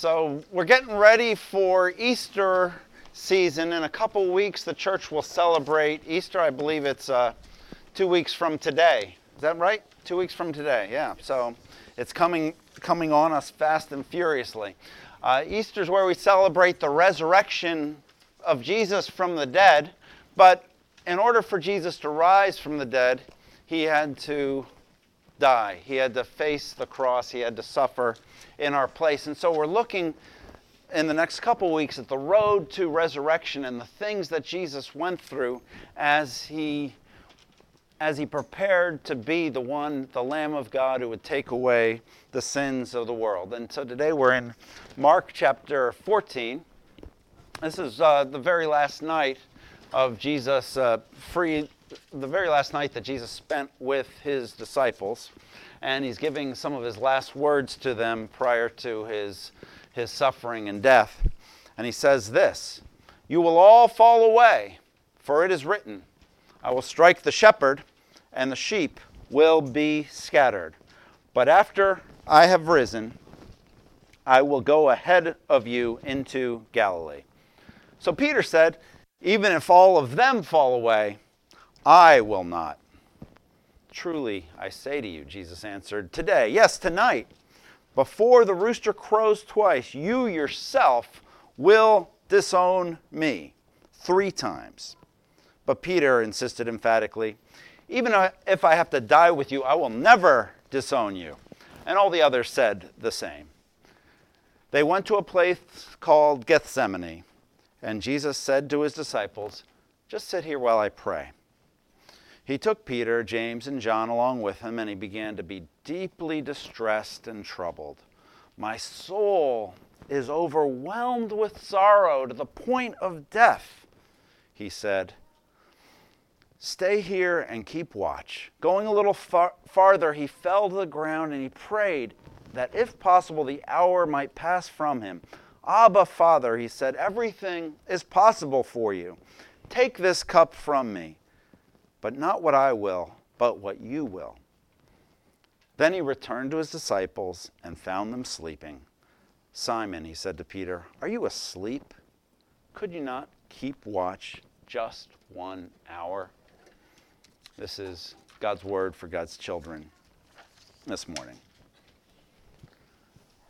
So we're getting ready for Easter season. In a couple weeks, the church will celebrate Easter. I believe it's uh, two weeks from today. Is that right? Two weeks from today. Yeah. So it's coming coming on us fast and furiously. Uh, Easter is where we celebrate the resurrection of Jesus from the dead. But in order for Jesus to rise from the dead, he had to die. He had to face the cross. He had to suffer in our place. And so we're looking in the next couple weeks at the road to resurrection and the things that Jesus went through as he as he prepared to be the one, the Lamb of God who would take away the sins of the world. And so today we're in Mark chapter 14. This is uh, the very last night of Jesus' uh, free, the very last night that Jesus spent with his disciples. And he's giving some of his last words to them prior to his, his suffering and death. And he says this You will all fall away, for it is written, I will strike the shepherd, and the sheep will be scattered. But after I have risen, I will go ahead of you into Galilee. So Peter said, Even if all of them fall away, I will not. Truly, I say to you, Jesus answered, Today, yes, tonight, before the rooster crows twice, you yourself will disown me three times. But Peter insisted emphatically, Even uh, if I have to die with you, I will never disown you. And all the others said the same. They went to a place called Gethsemane, and Jesus said to his disciples, Just sit here while I pray. He took Peter, James, and John along with him, and he began to be deeply distressed and troubled. My soul is overwhelmed with sorrow to the point of death, he said. Stay here and keep watch. Going a little far- farther, he fell to the ground and he prayed that if possible the hour might pass from him. Abba, Father, he said, everything is possible for you. Take this cup from me. But not what I will, but what you will. Then he returned to his disciples and found them sleeping. Simon, he said to Peter, Are you asleep? Could you not keep watch just one hour? This is God's word for God's children this morning.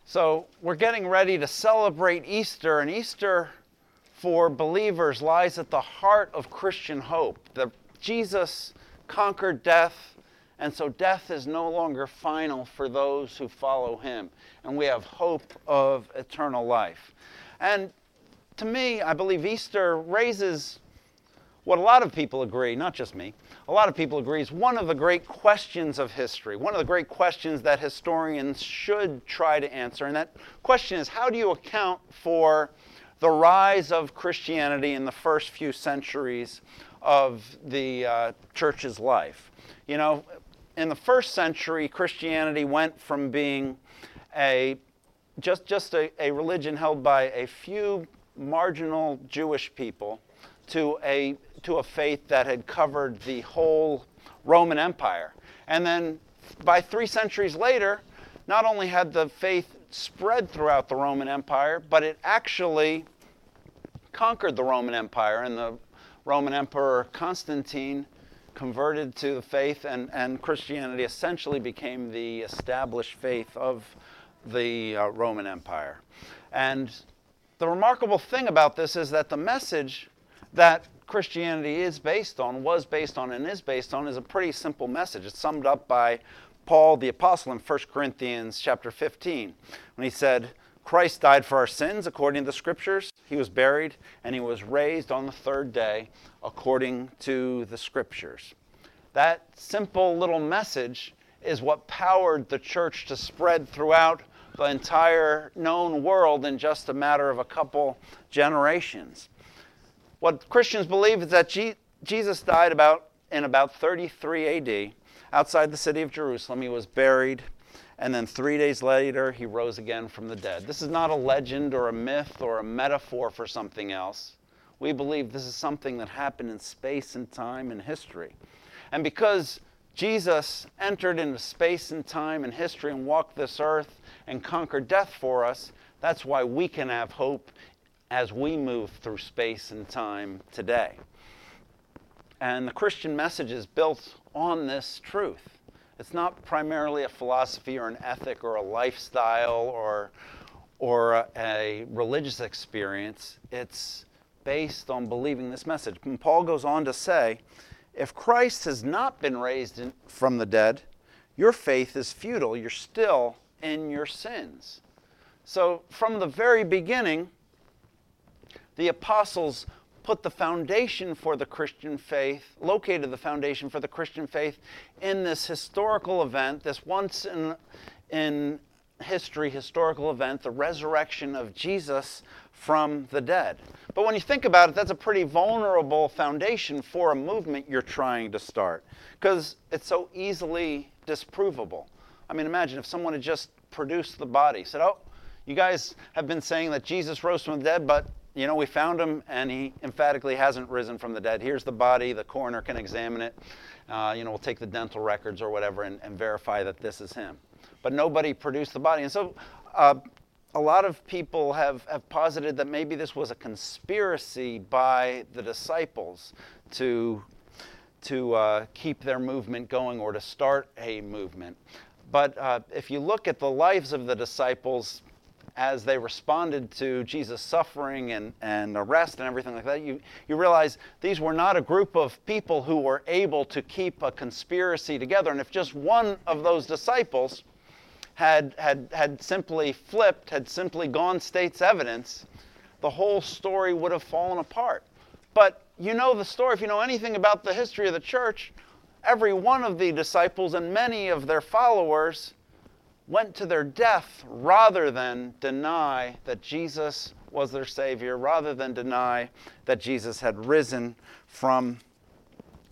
So, we're getting ready to celebrate Easter, and Easter for believers lies at the heart of Christian hope. The Jesus conquered death, and so death is no longer final for those who follow him. And we have hope of eternal life. And to me, I believe Easter raises what a lot of people agree, not just me, a lot of people agree is one of the great questions of history, one of the great questions that historians should try to answer. And that question is how do you account for the rise of Christianity in the first few centuries of the uh, church's life. You know, in the first century, Christianity went from being a just, just a, a religion held by a few marginal Jewish people to a, to a faith that had covered the whole Roman Empire. And then by three centuries later, not only had the faith spread throughout the Roman Empire, but it actually conquered the Roman Empire, and the Roman Emperor Constantine converted to the faith, and, and Christianity essentially became the established faith of the uh, Roman Empire. And the remarkable thing about this is that the message that Christianity is based on, was based on, and is based on is a pretty simple message. It's summed up by Paul the apostle in 1 Corinthians chapter 15 when he said, Christ died for our sins according to the scriptures. He was buried and he was raised on the third day according to the scriptures. That simple little message is what powered the church to spread throughout the entire known world in just a matter of a couple generations. What Christians believe is that Jesus died about in about 33 AD outside the city of Jerusalem. He was buried and then three days later he rose again from the dead. This is not a legend or a myth or a metaphor for something else. We believe this is something that happened in space and time and history. And because Jesus entered into space and time and history and walked this earth and conquered death for us. That's why we can have hope as we move through space and time today. And the Christian message is built on this truth. It's not primarily a philosophy or an ethic or a lifestyle or, or a, religious experience. It's based on believing this message. And Paul goes on to say if Christ has not been raised in, from the dead, your faith is futile. You're still in your sins. So, from the very beginning, the apostles put the foundation for the Christian faith, located the foundation for the Christian faith in this historical event, this once in, in history historical event, the resurrection of Jesus from the dead. But when you think about it, that's a pretty vulnerable foundation for a movement you're trying to start because it's so easily disprovable. I mean, imagine if someone had just produced the body, said, Oh, you guys have been saying that Jesus rose from the dead, but you know, we found him and he emphatically hasn't risen from the dead. Here's the body, the coroner can examine it. Uh, you know, we'll take the dental records or whatever and, and, verify that this is him. But nobody produced the body. And so uh, a lot of people have, have posited that maybe this was a conspiracy by the disciples to, to uh, keep their movement going or to start a movement. But uh, if you look at the lives of the disciples, as they responded to Jesus' suffering and, and arrest and everything like that, you, you realize these were not a group of people who were able to keep a conspiracy together. And if just one of those disciples had, had, had simply flipped, had simply gone state's evidence, the whole story would have fallen apart. But you know the story, if you know anything about the history of the church, every one of the disciples and many of their followers went to their death rather than deny that Jesus was their Savior, rather than deny that Jesus had risen from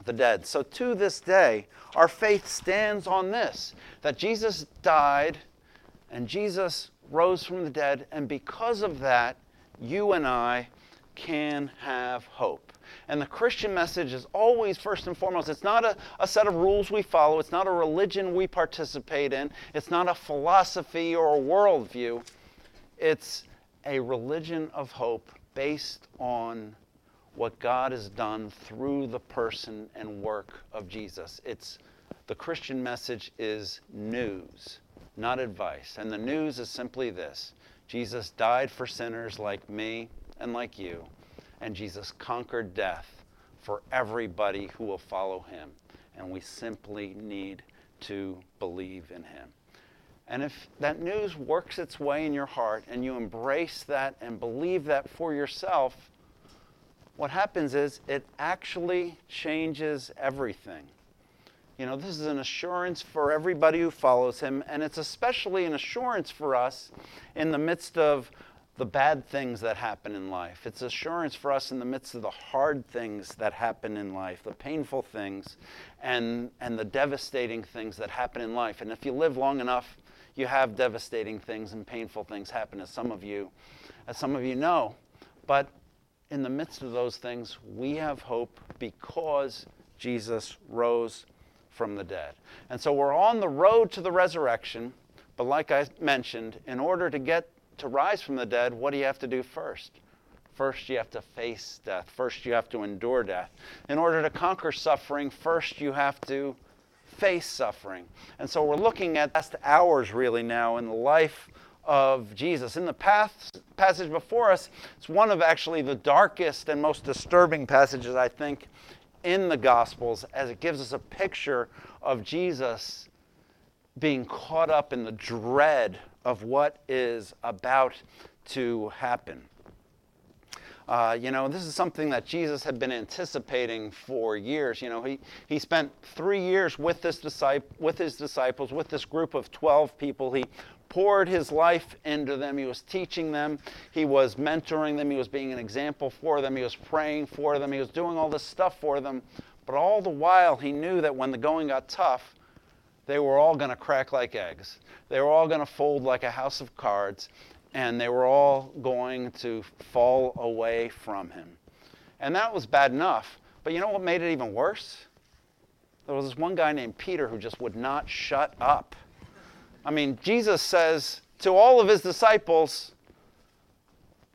the dead. So to this day, our faith stands on this that Jesus died and Jesus rose from the dead, and because of that, you and I can have hope. And the Christian message is always, first and foremost, it's not a, a set of rules we follow, it's not a religion we participate in, it's not a philosophy or a worldview. It's a religion of hope based on what God has done through the person and work of Jesus. It's the Christian message is news, not advice. And the news is simply this Jesus died for sinners like me and like you and Jesus conquered death for everybody who will follow him. And we simply need to believe in him. And if that news works its way in your heart and you embrace that and believe that for yourself, what happens is it actually changes everything. You know, this is an assurance for everybody who follows him, and it's especially an assurance for us in the midst of the bad things that happen in life. It's assurance for us in the midst of the hard things that happen in life, the painful things, and, and the devastating things that happen in life. And if you live long enough, you have devastating things and painful things happen, as some of you, as some of you know. But in the midst of those things, we have hope because Jesus rose from the dead. And so we're on the road to the resurrection. But like I mentioned, in order to get to rise from the dead, what do you have to do first? First, you have to face death. First, you have to endure death. In order to conquer suffering, first, you have to face suffering. And so we're looking at last hours really now in the life of Jesus. In the past, passage before us, it's one of actually the darkest and most disturbing passages, I think, in the Gospels, as it gives us a picture of Jesus being caught up in the dread of what is about to happen. Uh, you know, this is something that Jesus had been anticipating for years. You know, he, he spent three years with, this disciple, with his disciples, with this group of 12 people. He poured his life into them. He was teaching them. He was mentoring them. He was being an example for them. He was praying for them. He was doing all this stuff for them. But all the while, he knew that when the going got tough, they were all going to crack like eggs. They were all going to fold like a house of cards, and they were all going to fall away from him. And that was bad enough. But you know what made it even worse? There was this one guy named Peter who just would not shut up. I mean, Jesus says to all of his disciples,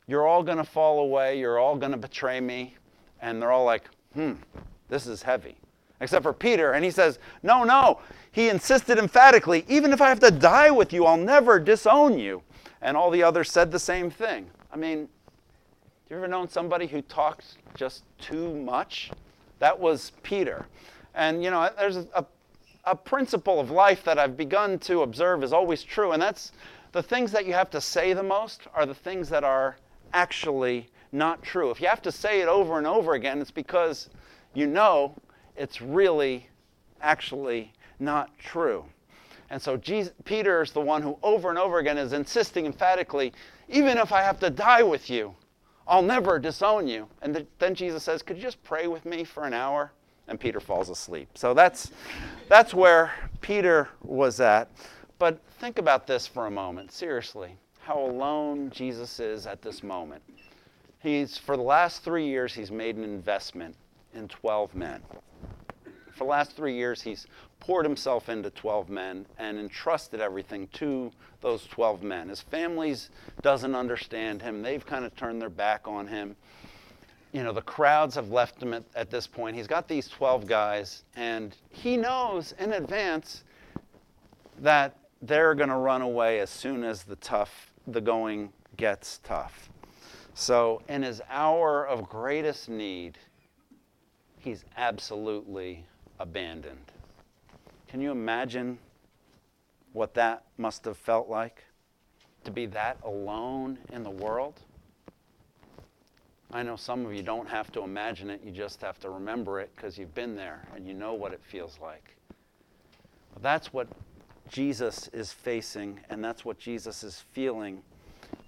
You're all going to fall away. You're all going to betray me. And they're all like, Hmm, this is heavy. Except for Peter. And he says, No, no. He insisted emphatically, Even if I have to die with you, I'll never disown you. And all the others said the same thing. I mean, you ever known somebody who talks just too much? That was Peter. And, you know, there's a, a principle of life that I've begun to observe is always true, and that's the things that you have to say the most are the things that are actually not true. If you have to say it over and over again, it's because you know it's really actually not true. And so Jesus, Peter is the one who over and over again is insisting emphatically, even if I have to die with you, I'll never disown you. And the, then Jesus says, Could you just pray with me for an hour? And Peter falls asleep. So that's, that's where Peter was at. But think about this for a moment, seriously, how alone Jesus is at this moment. He's, for the last three years, he's made an investment in 12 men. For the last three years, he's poured himself into 12 men and entrusted everything to those 12 men. His families doesn't understand him. They've kind of turned their back on him. You know, the crowds have left him at, at this point. He's got these 12 guys, and he knows in advance that they're going to run away as soon as the tough, the going gets tough. So, in his hour of greatest need, he's absolutely abandoned. Can you imagine what that must have felt like? To be that alone in the world? I know some of you don't have to imagine it, you just have to remember it because you've been there and you know what it feels like. But that's what Jesus is facing, and that's what Jesus is feeling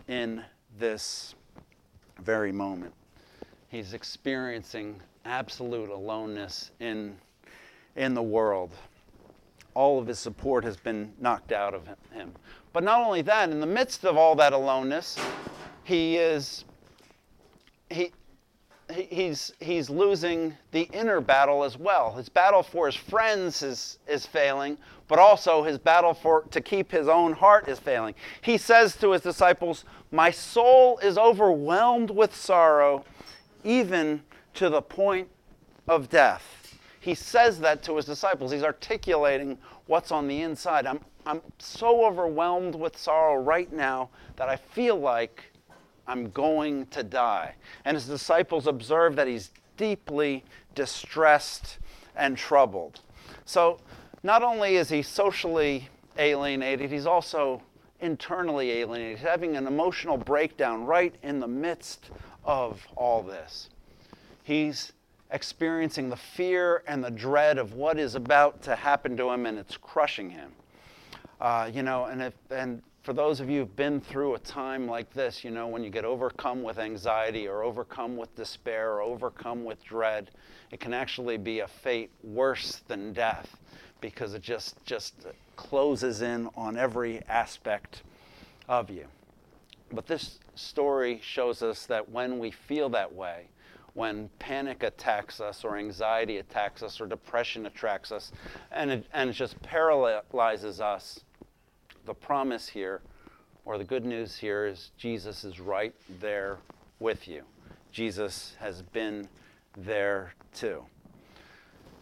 in this very moment. He's experiencing absolute aloneness in, in the world all of his support has been knocked out of him. But not only that, in the midst of all that aloneness, he is he, he's he's losing the inner battle as well. His battle for his friends is is failing, but also his battle for to keep his own heart is failing. He says to his disciples, "My soul is overwhelmed with sorrow, even to the point of death." He says that to his disciples. He's articulating what's on the inside. I'm, I'm so overwhelmed with sorrow right now that I feel like I'm going to die. And his disciples observe that he's deeply distressed and troubled. So not only is he socially alienated, he's also internally alienated. He's having an emotional breakdown right in the midst of all this. He's experiencing the fear and the dread of what is about to happen to him, and it's crushing him. Uh, you know, and if, and for those of you who've been through a time like this, you know, when you get overcome with anxiety or overcome with despair or overcome with dread, it can actually be a fate worse than death because it just just closes in on every aspect of you. But this story shows us that when we feel that way, when panic attacks us or anxiety attacks us or depression attracts us and it, and it just paralyzes us, the promise here or the good news here is Jesus is right there with you. Jesus has been there too.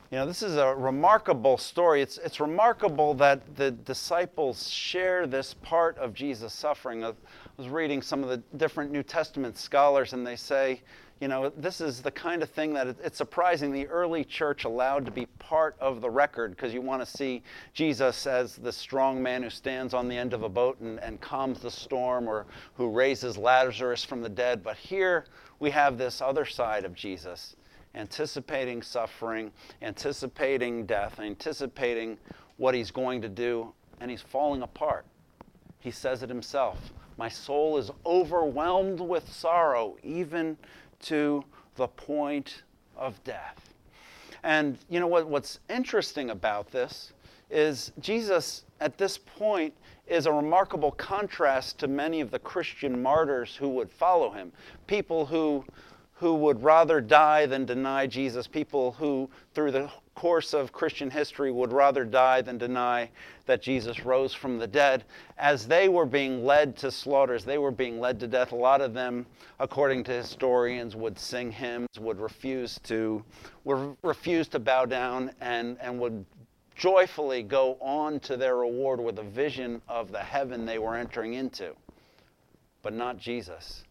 You know, this is a remarkable story. It's, it's remarkable that the disciples share this part of Jesus' suffering. I was reading some of the different New Testament scholars, and they say you know, this is the kind of thing that it's surprising the early church allowed to be part of the record because you want to see Jesus as the strong man who stands on the end of a boat and, and calms the storm or who raises Lazarus from the dead. But here we have this other side of Jesus anticipating suffering, anticipating death, anticipating what he's going to do, and he's falling apart. He says it himself. My soul is overwhelmed with sorrow, even to the point of death. And you know what, what's interesting about this is Jesus at this point is a remarkable contrast to many of the Christian martyrs who would follow him. People who, who would rather die than deny Jesus, people who, through the course of Christian history would rather die than deny that Jesus rose from the dead. As they were being led to slaughters, they were being led to death. A lot of them, according to historians, would sing hymns, would refuse to, would refuse to bow down, and, and would joyfully go on to their reward with a vision of the heaven they were entering into. But not Jesus.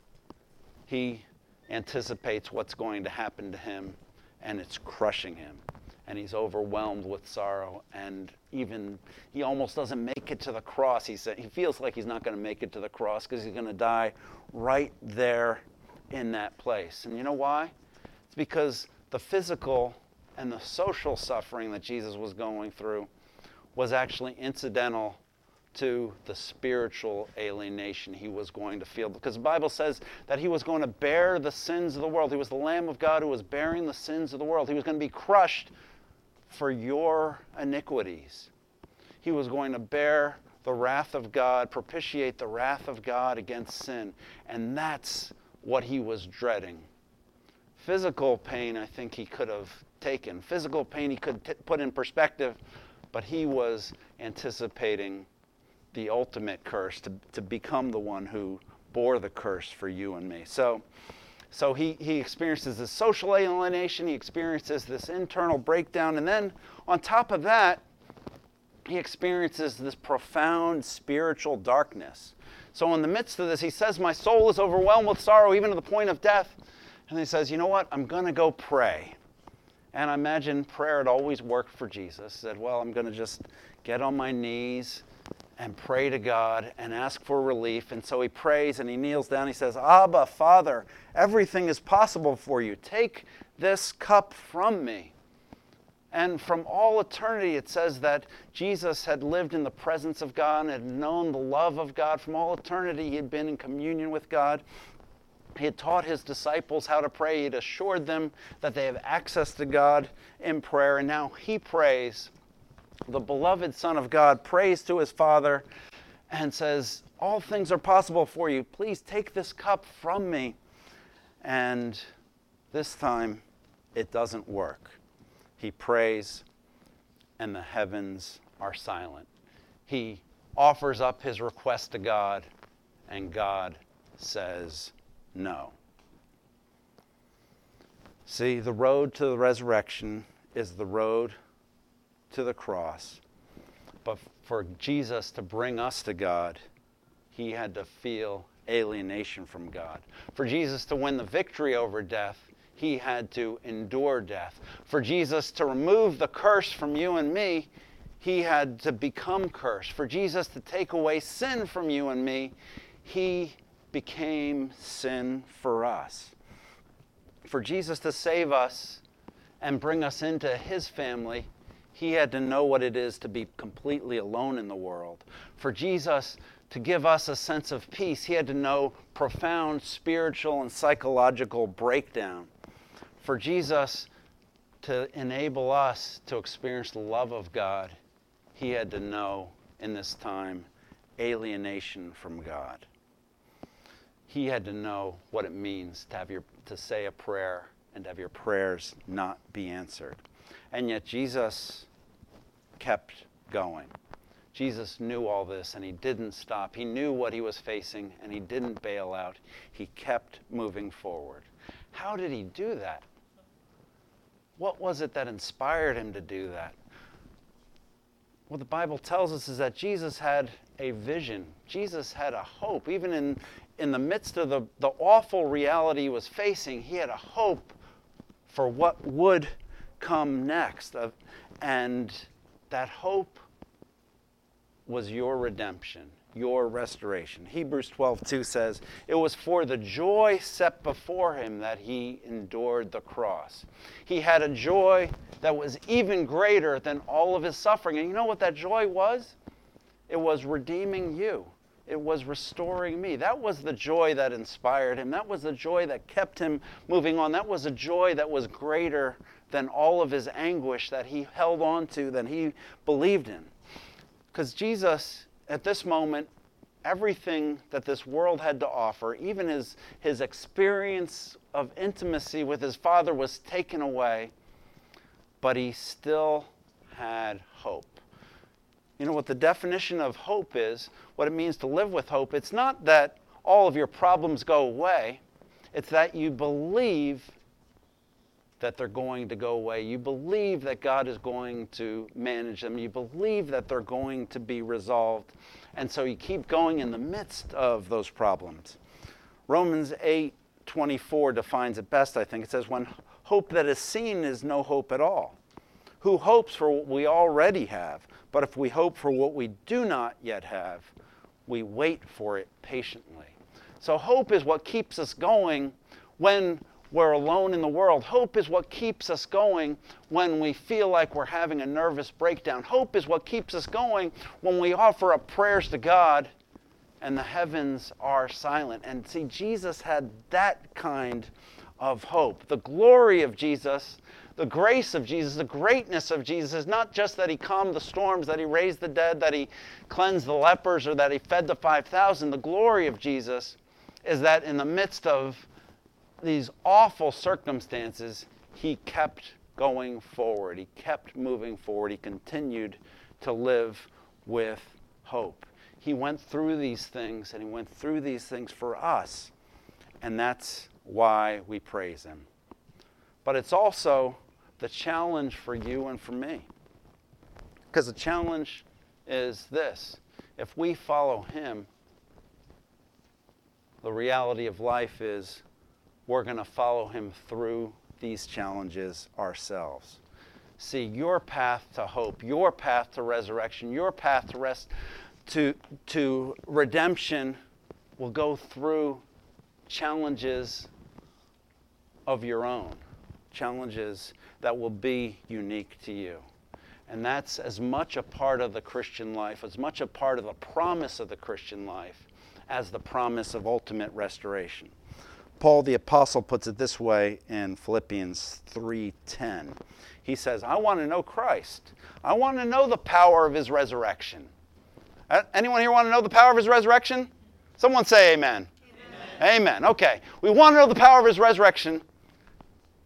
He anticipates what's going to happen to him, and it's crushing him and he's overwhelmed with sorrow and even he almost doesn't make it to the cross he said he feels like he's not going to make it to the cross because he's going to die right there in that place and you know why it's because the physical and the social suffering that jesus was going through was actually incidental to the spiritual alienation he was going to feel. Because the Bible says that he was going to bear the sins of the world. He was the Lamb of God who was bearing the sins of the world. He was going to be crushed for your iniquities. He was going to bear the wrath of God, propitiate the wrath of God against sin. And that's what he was dreading. Physical pain, I think he could have taken. Physical pain he could t- put in perspective, but he was anticipating the ultimate curse to, to become the one who bore the curse for you and me. So, so he, he experiences this social alienation, he experiences this internal breakdown, and then on top of that, he experiences this profound spiritual darkness. So, in the midst of this, he says, My soul is overwhelmed with sorrow, even to the point of death. And he says, You know what? I'm going to go pray. And I imagine prayer had always worked for Jesus. He said, Well, I'm going to just get on my knees and pray to God and ask for relief. And so he prays and he kneels down. He says, Abba, Father, everything is possible for you. Take this cup from me. And from all eternity, it says that Jesus had lived in the presence of God and had known the love of God. From all eternity, he had been in communion with God. He had taught his disciples how to pray. He had assured them that they have access to God in prayer. And now he prays the beloved Son of God prays to his Father and says, All things are possible for you. Please take this cup from me. And this time, it doesn't work. He prays, and the heavens are silent. He offers up his request to God, and God says no. See, the road to the resurrection is the road to the cross. But for Jesus to bring us to God, he had to feel alienation from God. For Jesus to win the victory over death, he had to endure death. For Jesus to remove the curse from you and me, he had to become cursed. For Jesus to take away sin from you and me, he became sin for us. For Jesus to save us and bring us into his family, he had to know what it is to be completely alone in the world. For Jesus to give us a sense of peace, he had to know profound spiritual and psychological breakdown. For Jesus to enable us to experience the love of God, he had to know in this time alienation from God. He had to know what it means to have your to say a prayer and have your prayers not be answered. And yet, Jesus kept going. Jesus knew all this and he didn't stop. He knew what he was facing and he didn't bail out. He kept moving forward. How did he do that? What was it that inspired him to do that? What the Bible tells us is that Jesus had a vision. Jesus had a hope. Even in, in the midst of the, the awful reality he was facing, he had a hope for what would come next. Uh, and that hope was your redemption, your restoration. Hebrews 12, 2 says, It was for the joy set before him that he endured the cross. He had a joy that was even greater than all of his suffering. And you know what that joy was? It was redeeming you. It was restoring me. That was the joy that inspired him. That was the joy that kept him moving on. That was a joy that was greater than all of his anguish that he held on to, than he believed in. Because Jesus, at this moment, everything that this world had to offer, even his, his experience of intimacy with his Father, was taken away. but he still had hope. You know what the definition of hope is, what it means to live with hope? It's not that all of your problems go away, it's that you believe that they're going to go away. You believe that God is going to manage them. You believe that they're going to be resolved. And so you keep going in the midst of those problems. Romans 8 24 defines it best, I think. It says, When hope that is seen is no hope at all. Who hopes for what we already have? But if we hope for what we do not yet have, we wait for it patiently. So hope is what keeps us going when we're alone in the world. Hope is what keeps us going when we feel like we're having a nervous breakdown. Hope is what keeps us going when we offer up prayers to God and the heavens are silent. And see, Jesus had that kind of hope. The glory of Jesus, the grace of Jesus, the greatness of Jesus is not just that he calmed the storms, that he raised the dead, that he cleansed the lepers, or that he fed the 5,000. The glory of Jesus is that in the midst of these awful circumstances, he kept going forward. He kept moving forward. He continued to live with hope. He went through these things, and he went through these things for us. And that's why we praise him. But it's also the challenge for you and for me. Because the challenge is this if we follow him, the reality of life is we're going to follow him through these challenges ourselves. See, your path to hope, your path to resurrection, your path to rest, to, to redemption will go through challenges of your own, challenges that will be unique to you. And that's as much a part of the Christian life, as much a part of the promise of the Christian life, as the promise of ultimate restoration. Paul the apostle puts it this way in Philippians 3:10. He says, "I want to know Christ. I want to know the power of his resurrection." Anyone here want to know the power of his resurrection? Someone say amen. Amen. amen. Okay. We want to know the power of his resurrection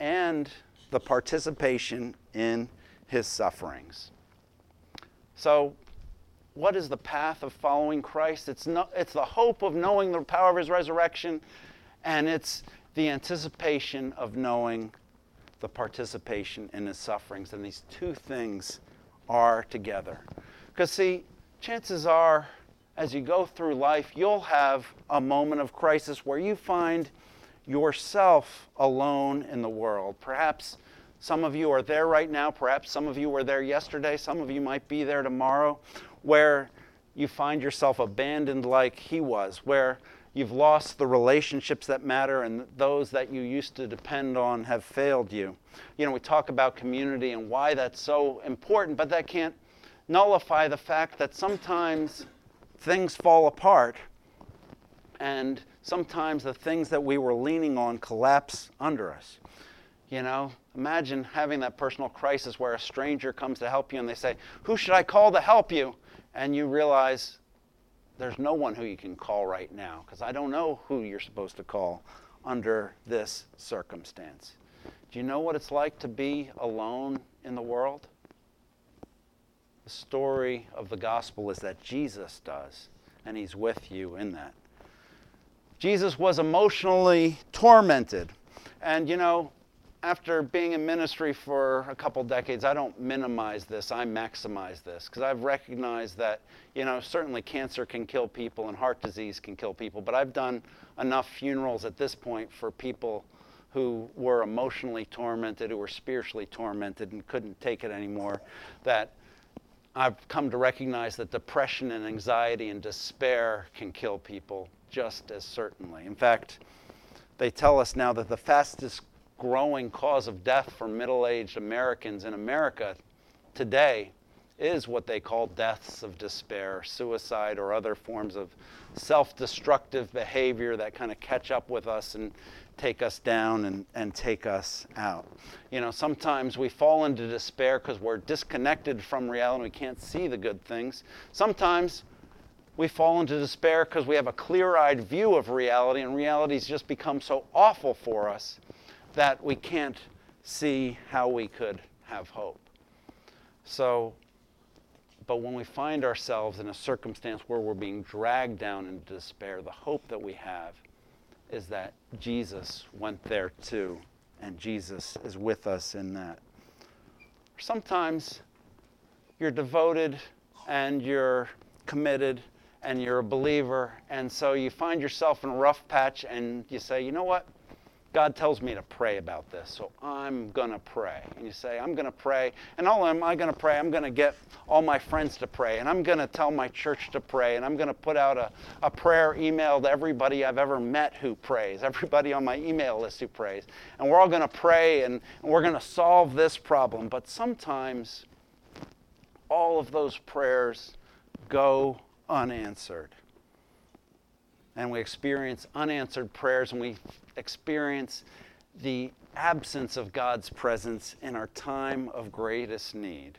and the participation in his sufferings. So, what is the path of following Christ? It's, no, it's the hope of knowing the power of his resurrection, and it's the anticipation of knowing the participation in his sufferings. And these two things are together. Because, see, chances are, as you go through life, you'll have a moment of crisis where you find yourself alone in the world. Perhaps some of you are there right now. Perhaps some of you were there yesterday. Some of you might be there tomorrow, where you find yourself abandoned like he was, where you've lost the relationships that matter and those that you used to depend on have failed you. You know, we talk about community and why that's so important, but that can't nullify the fact that sometimes things fall apart and sometimes the things that we were leaning on collapse under us. You know, imagine having that personal crisis where a stranger comes to help you and they say, Who should I call to help you? And you realize there's no one who you can call right now because I don't know who you're supposed to call under this circumstance. Do you know what it's like to be alone in the world? The story of the gospel is that Jesus does, and he's with you in that. Jesus was emotionally tormented. And you know, after being in ministry for a couple decades, I don't minimize this, I maximize this because I've recognized that, you know, certainly cancer can kill people and heart disease can kill people, but I've done enough funerals at this point for people who were emotionally tormented, who were spiritually tormented and couldn't take it anymore, that I've come to recognize that depression and anxiety and despair can kill people just as certainly. In fact, they tell us now that the fastest growing cause of death for middle aged Americans in America today is what they call deaths of despair, suicide, or other forms of self destructive behavior that kind of catch up with us and take us down and, and take us out. You know, sometimes we fall into despair because we're disconnected from reality. and We can't see the good things. Sometimes we fall into despair because we have a clear eyed view of reality, and reality's just become so awful for us that we can't see how we could have hope. So, but when we find ourselves in a circumstance where we're being dragged down into despair, the hope that we have is that Jesus went there too, and Jesus is with us in that. Sometimes you're devoted and you're committed and you're a believer, and so you find yourself in a rough patch and you say, you know what? God tells me to pray about this, so I'm going to pray. And you say, I'm going to pray. And all am I going to pray? I'm going to get all my friends to pray. And I'm going to tell my church to pray. And I'm going to put out a, a prayer email to everybody I've ever met who prays, everybody on my email list who prays. And we're all going to pray and, and we're going to solve this problem. But sometimes all of those prayers go unanswered and we experience unanswered prayers and we experience the absence of God's presence in our time of greatest need.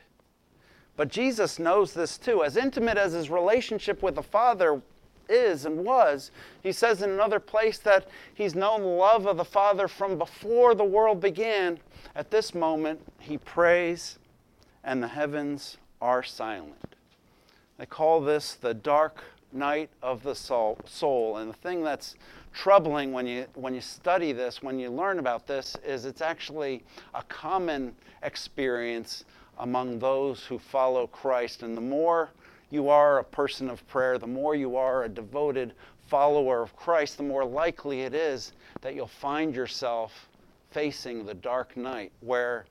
But Jesus knows this too. As intimate as his relationship with the Father is and was, he says in another place that he's known the love of the Father from before the world began. At this moment, he prays and the heavens are silent. They call this the dark night of the soul. And the thing that's troubling when you, when you study this, when you learn about this, is it's actually a common experience among those who follow Christ. And the more you are a person of prayer, the more you are a devoted follower of Christ, the more likely it is that you'll find yourself facing the dark night where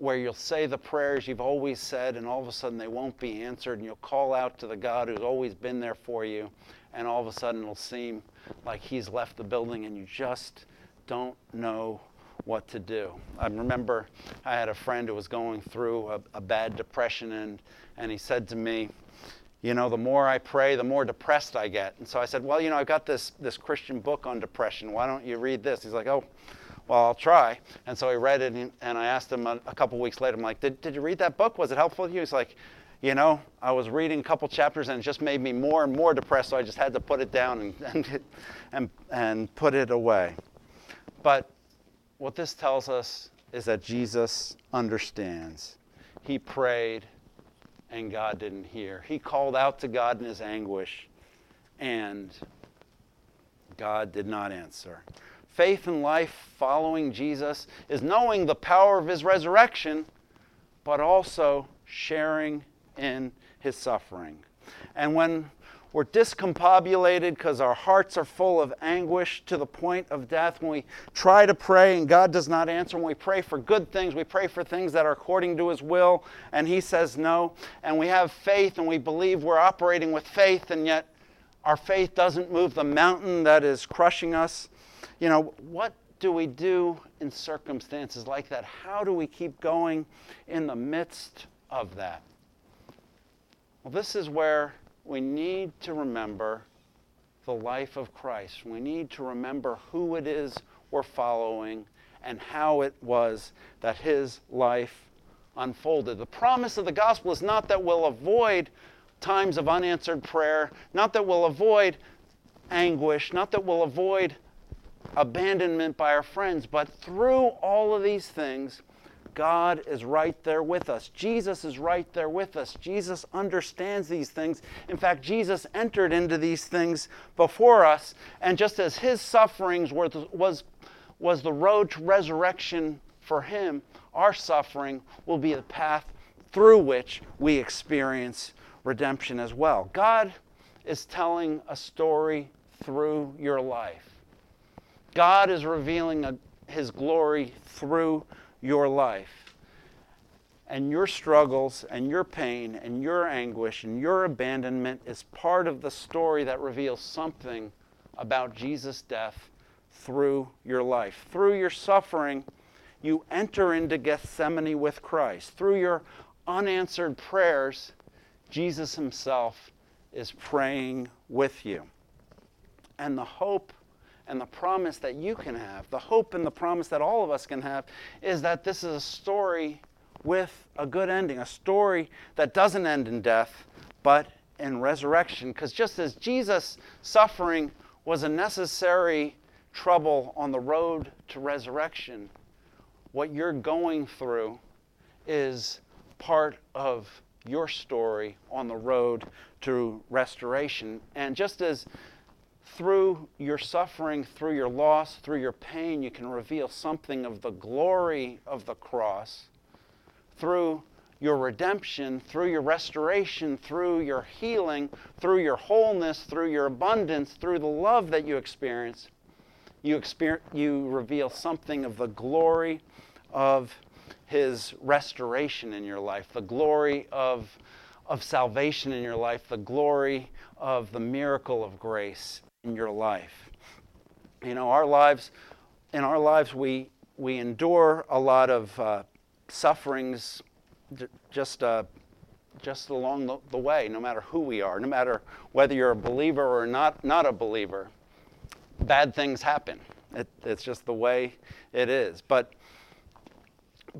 where you'll say the prayers you've always said and all of a sudden they won't be answered and you'll call out to the God who's always been there for you and all of a sudden it'll seem like he's left the building and you just don't know what to do. I remember I had a friend who was going through a, a bad depression and, and he said to me, you know, the more I pray, the more depressed I get. And so I said, well, you know, I've got this, this Christian book on depression. Why don't you read this? He's like, oh, well, I'll try. And so he read it, and, and I asked him a, a, couple weeks later, I'm like, did, did you read that book? Was it helpful to you? He's like, you know, I was reading a couple chapters, and it just made me more and more depressed, so I just had to put it down and, and, and, and put it away. But what this tells us is that Jesus understands. He prayed, and God didn't hear. He called out to God in his anguish, and God did not answer faith and life following Jesus is knowing the power of his resurrection, but also sharing in his suffering. And when we're discombobulated because our hearts are full of anguish to the point of death. When we try to pray and God does not answer, when we pray for good things, we pray for things that are according to His will, and He says no. And we have faith and we believe we're operating with faith, and yet our faith doesn't move the mountain that is crushing us you know, what do we do in circumstances like that? How do we keep going in the midst of that? Well, this is where we need to remember the life of Christ. We need to remember who it is we're following and how it was that his life unfolded. The promise of the gospel is not that we'll avoid times of unanswered prayer, not that we'll avoid anguish, not that we'll avoid abandonment by our friends, but through all of these things, God is right there with us. Jesus is right there with us. Jesus understands these things. In fact, Jesus entered into these things before us, and just as his sufferings were was, was the road to resurrection for him, our suffering will be the path through which we experience redemption as well. God is telling a story through your life. God is revealing a, His glory through your life. And your struggles and your pain and your anguish and your abandonment is part of the story that reveals something about Jesus' death through your life. Through your suffering, you enter into Gethsemane with Christ. Through your unanswered prayers, Jesus Himself is praying with you. And the hope and the promise that you can have, the hope and the promise that all of us can have, is that this is a story with a good ending, a story that doesn't end in death, but in resurrection. Because just as Jesus' suffering was a necessary trouble on the road to resurrection, what you're going through is part of your story on the road to restoration. And just as through your suffering, through your loss, through your pain, you can reveal something of the glory of the cross, through your redemption, through your restoration, through your healing, through your wholeness, through your abundance, through the love that you experience, you, experience, you reveal something of the glory of His restoration in your life, the glory of, of salvation in your life, the glory of the miracle of grace in your life. You know, our lives, in our lives, we, we endure a lot of uh, sufferings just, uh, just along the, the, way, no matter who we are, no matter whether you're a believer or not, not a believer. Bad things happen. It, it's just the way it is. But,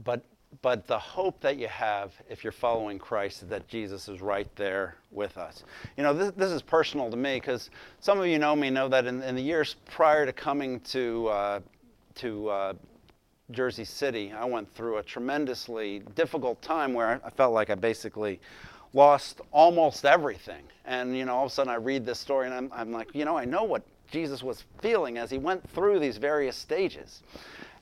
but, but the hope that you have if you're following Christ is that Jesus is right there with us. You know, this, this is personal to me because some of you know me know that in, in the years prior to coming to, uh, to uh, Jersey City, I went through a tremendously difficult time where I felt like I basically lost almost everything. And, you know, all of a sudden I read this story and I'm, I'm like, you know, I know what Jesus was feeling as he went through these various stages.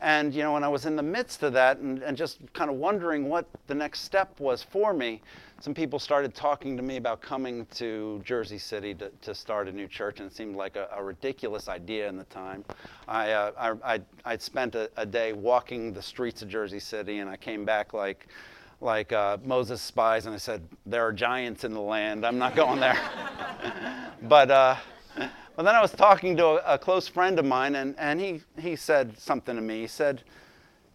And, you know, when I was in the midst of that and, and just kind of wondering what the next step was for me, some people started talking to me about coming to Jersey City to, to start a new church, and it seemed like a, a ridiculous idea in the time. I, uh, I, I'd, I'd spent a, a, day walking the streets of Jersey City, and I came back like, like uh, Moses' spies, and I said, There are giants in the land. I'm not going there. but, uh, but then I was talking to a, a close friend of mine, and, and he, he said something to me. He said,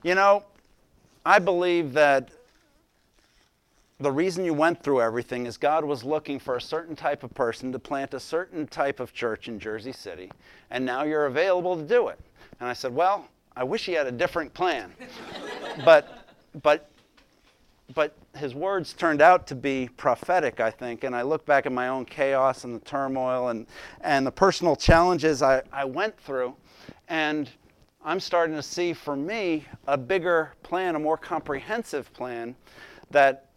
You know, I believe that the reason you went through everything is God was looking for a certain type of person to plant a certain type of church in Jersey City, and now you're available to do it. And I said, Well, I wish he had a different plan. but, but, but his words turned out to be prophetic, I think. And I look back at my own chaos and the turmoil and, and the personal challenges I, I went through, and I'm starting to see for me a bigger plan, a more comprehensive plan that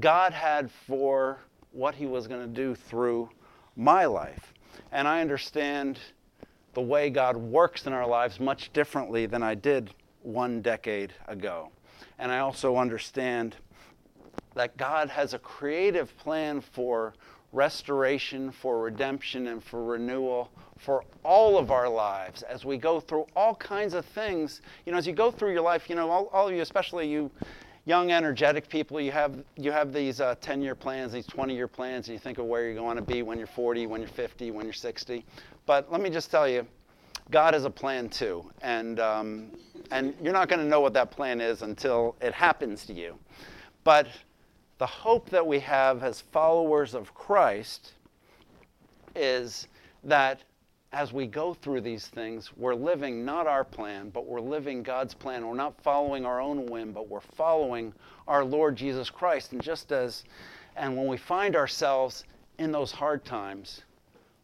God had for what He was going to do through my life. And I understand the way God works in our lives much differently than I did one decade ago. And I also understand that God has a creative plan for restoration, for redemption, and for renewal for all of our lives as we go through all kinds of things. You know, as you go through your life, you know, all, all of you, especially you young, energetic people, you have, you have these 10 uh, year plans, these 20 year plans, and you think of where you're going to be when you're 40, when you're 50, when you're 60. But let me just tell you, God has a plan too. And, um, and you're not going to know what that plan is until it happens to you. But the hope that we have as followers of Christ is that as we go through these things, we're living not our plan, but we're living God's plan. We're not following our own whim, but we're following our Lord Jesus Christ. And just as, and when we find ourselves in those hard times,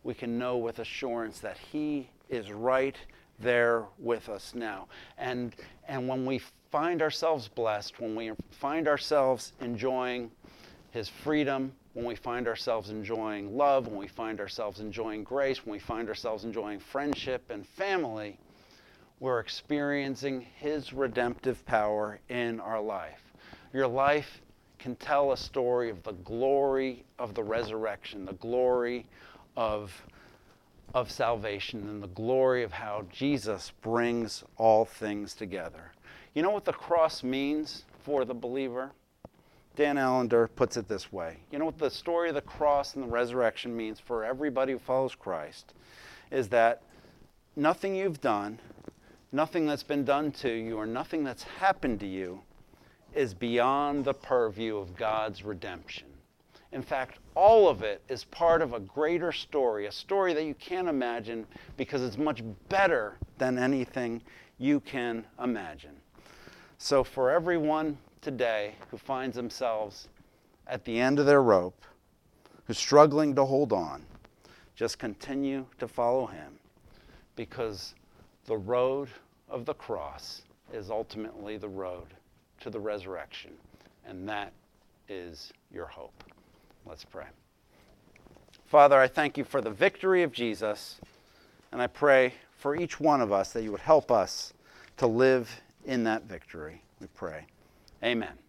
we can know with assurance that He is right there with us now. And, and when we find ourselves blessed, when we find ourselves enjoying His freedom, when we find ourselves enjoying love, when we find ourselves enjoying grace, when we find ourselves enjoying friendship and family, we're experiencing His redemptive power in our life. Your life can tell a story of the glory of the resurrection, the glory of, of salvation, and the glory of how Jesus brings all things together. You know what the cross means for the believer? Dan Allender puts it this way You know what the story of the cross and the resurrection means for everybody who follows Christ is that nothing you've done, nothing that's been done to you, or nothing that's happened to you is beyond the purview of God's redemption. In fact, all of it is part of a greater story, a story that you can't imagine because it's much better than anything you can imagine. So, for everyone today who finds themselves at the end of their rope, who's struggling to hold on, just continue to follow him because the road of the cross is ultimately the road to the resurrection. And that is your hope. Let's pray. Father, I thank you for the victory of Jesus, and I pray for each one of us that you would help us to live in that victory. We pray. Amen.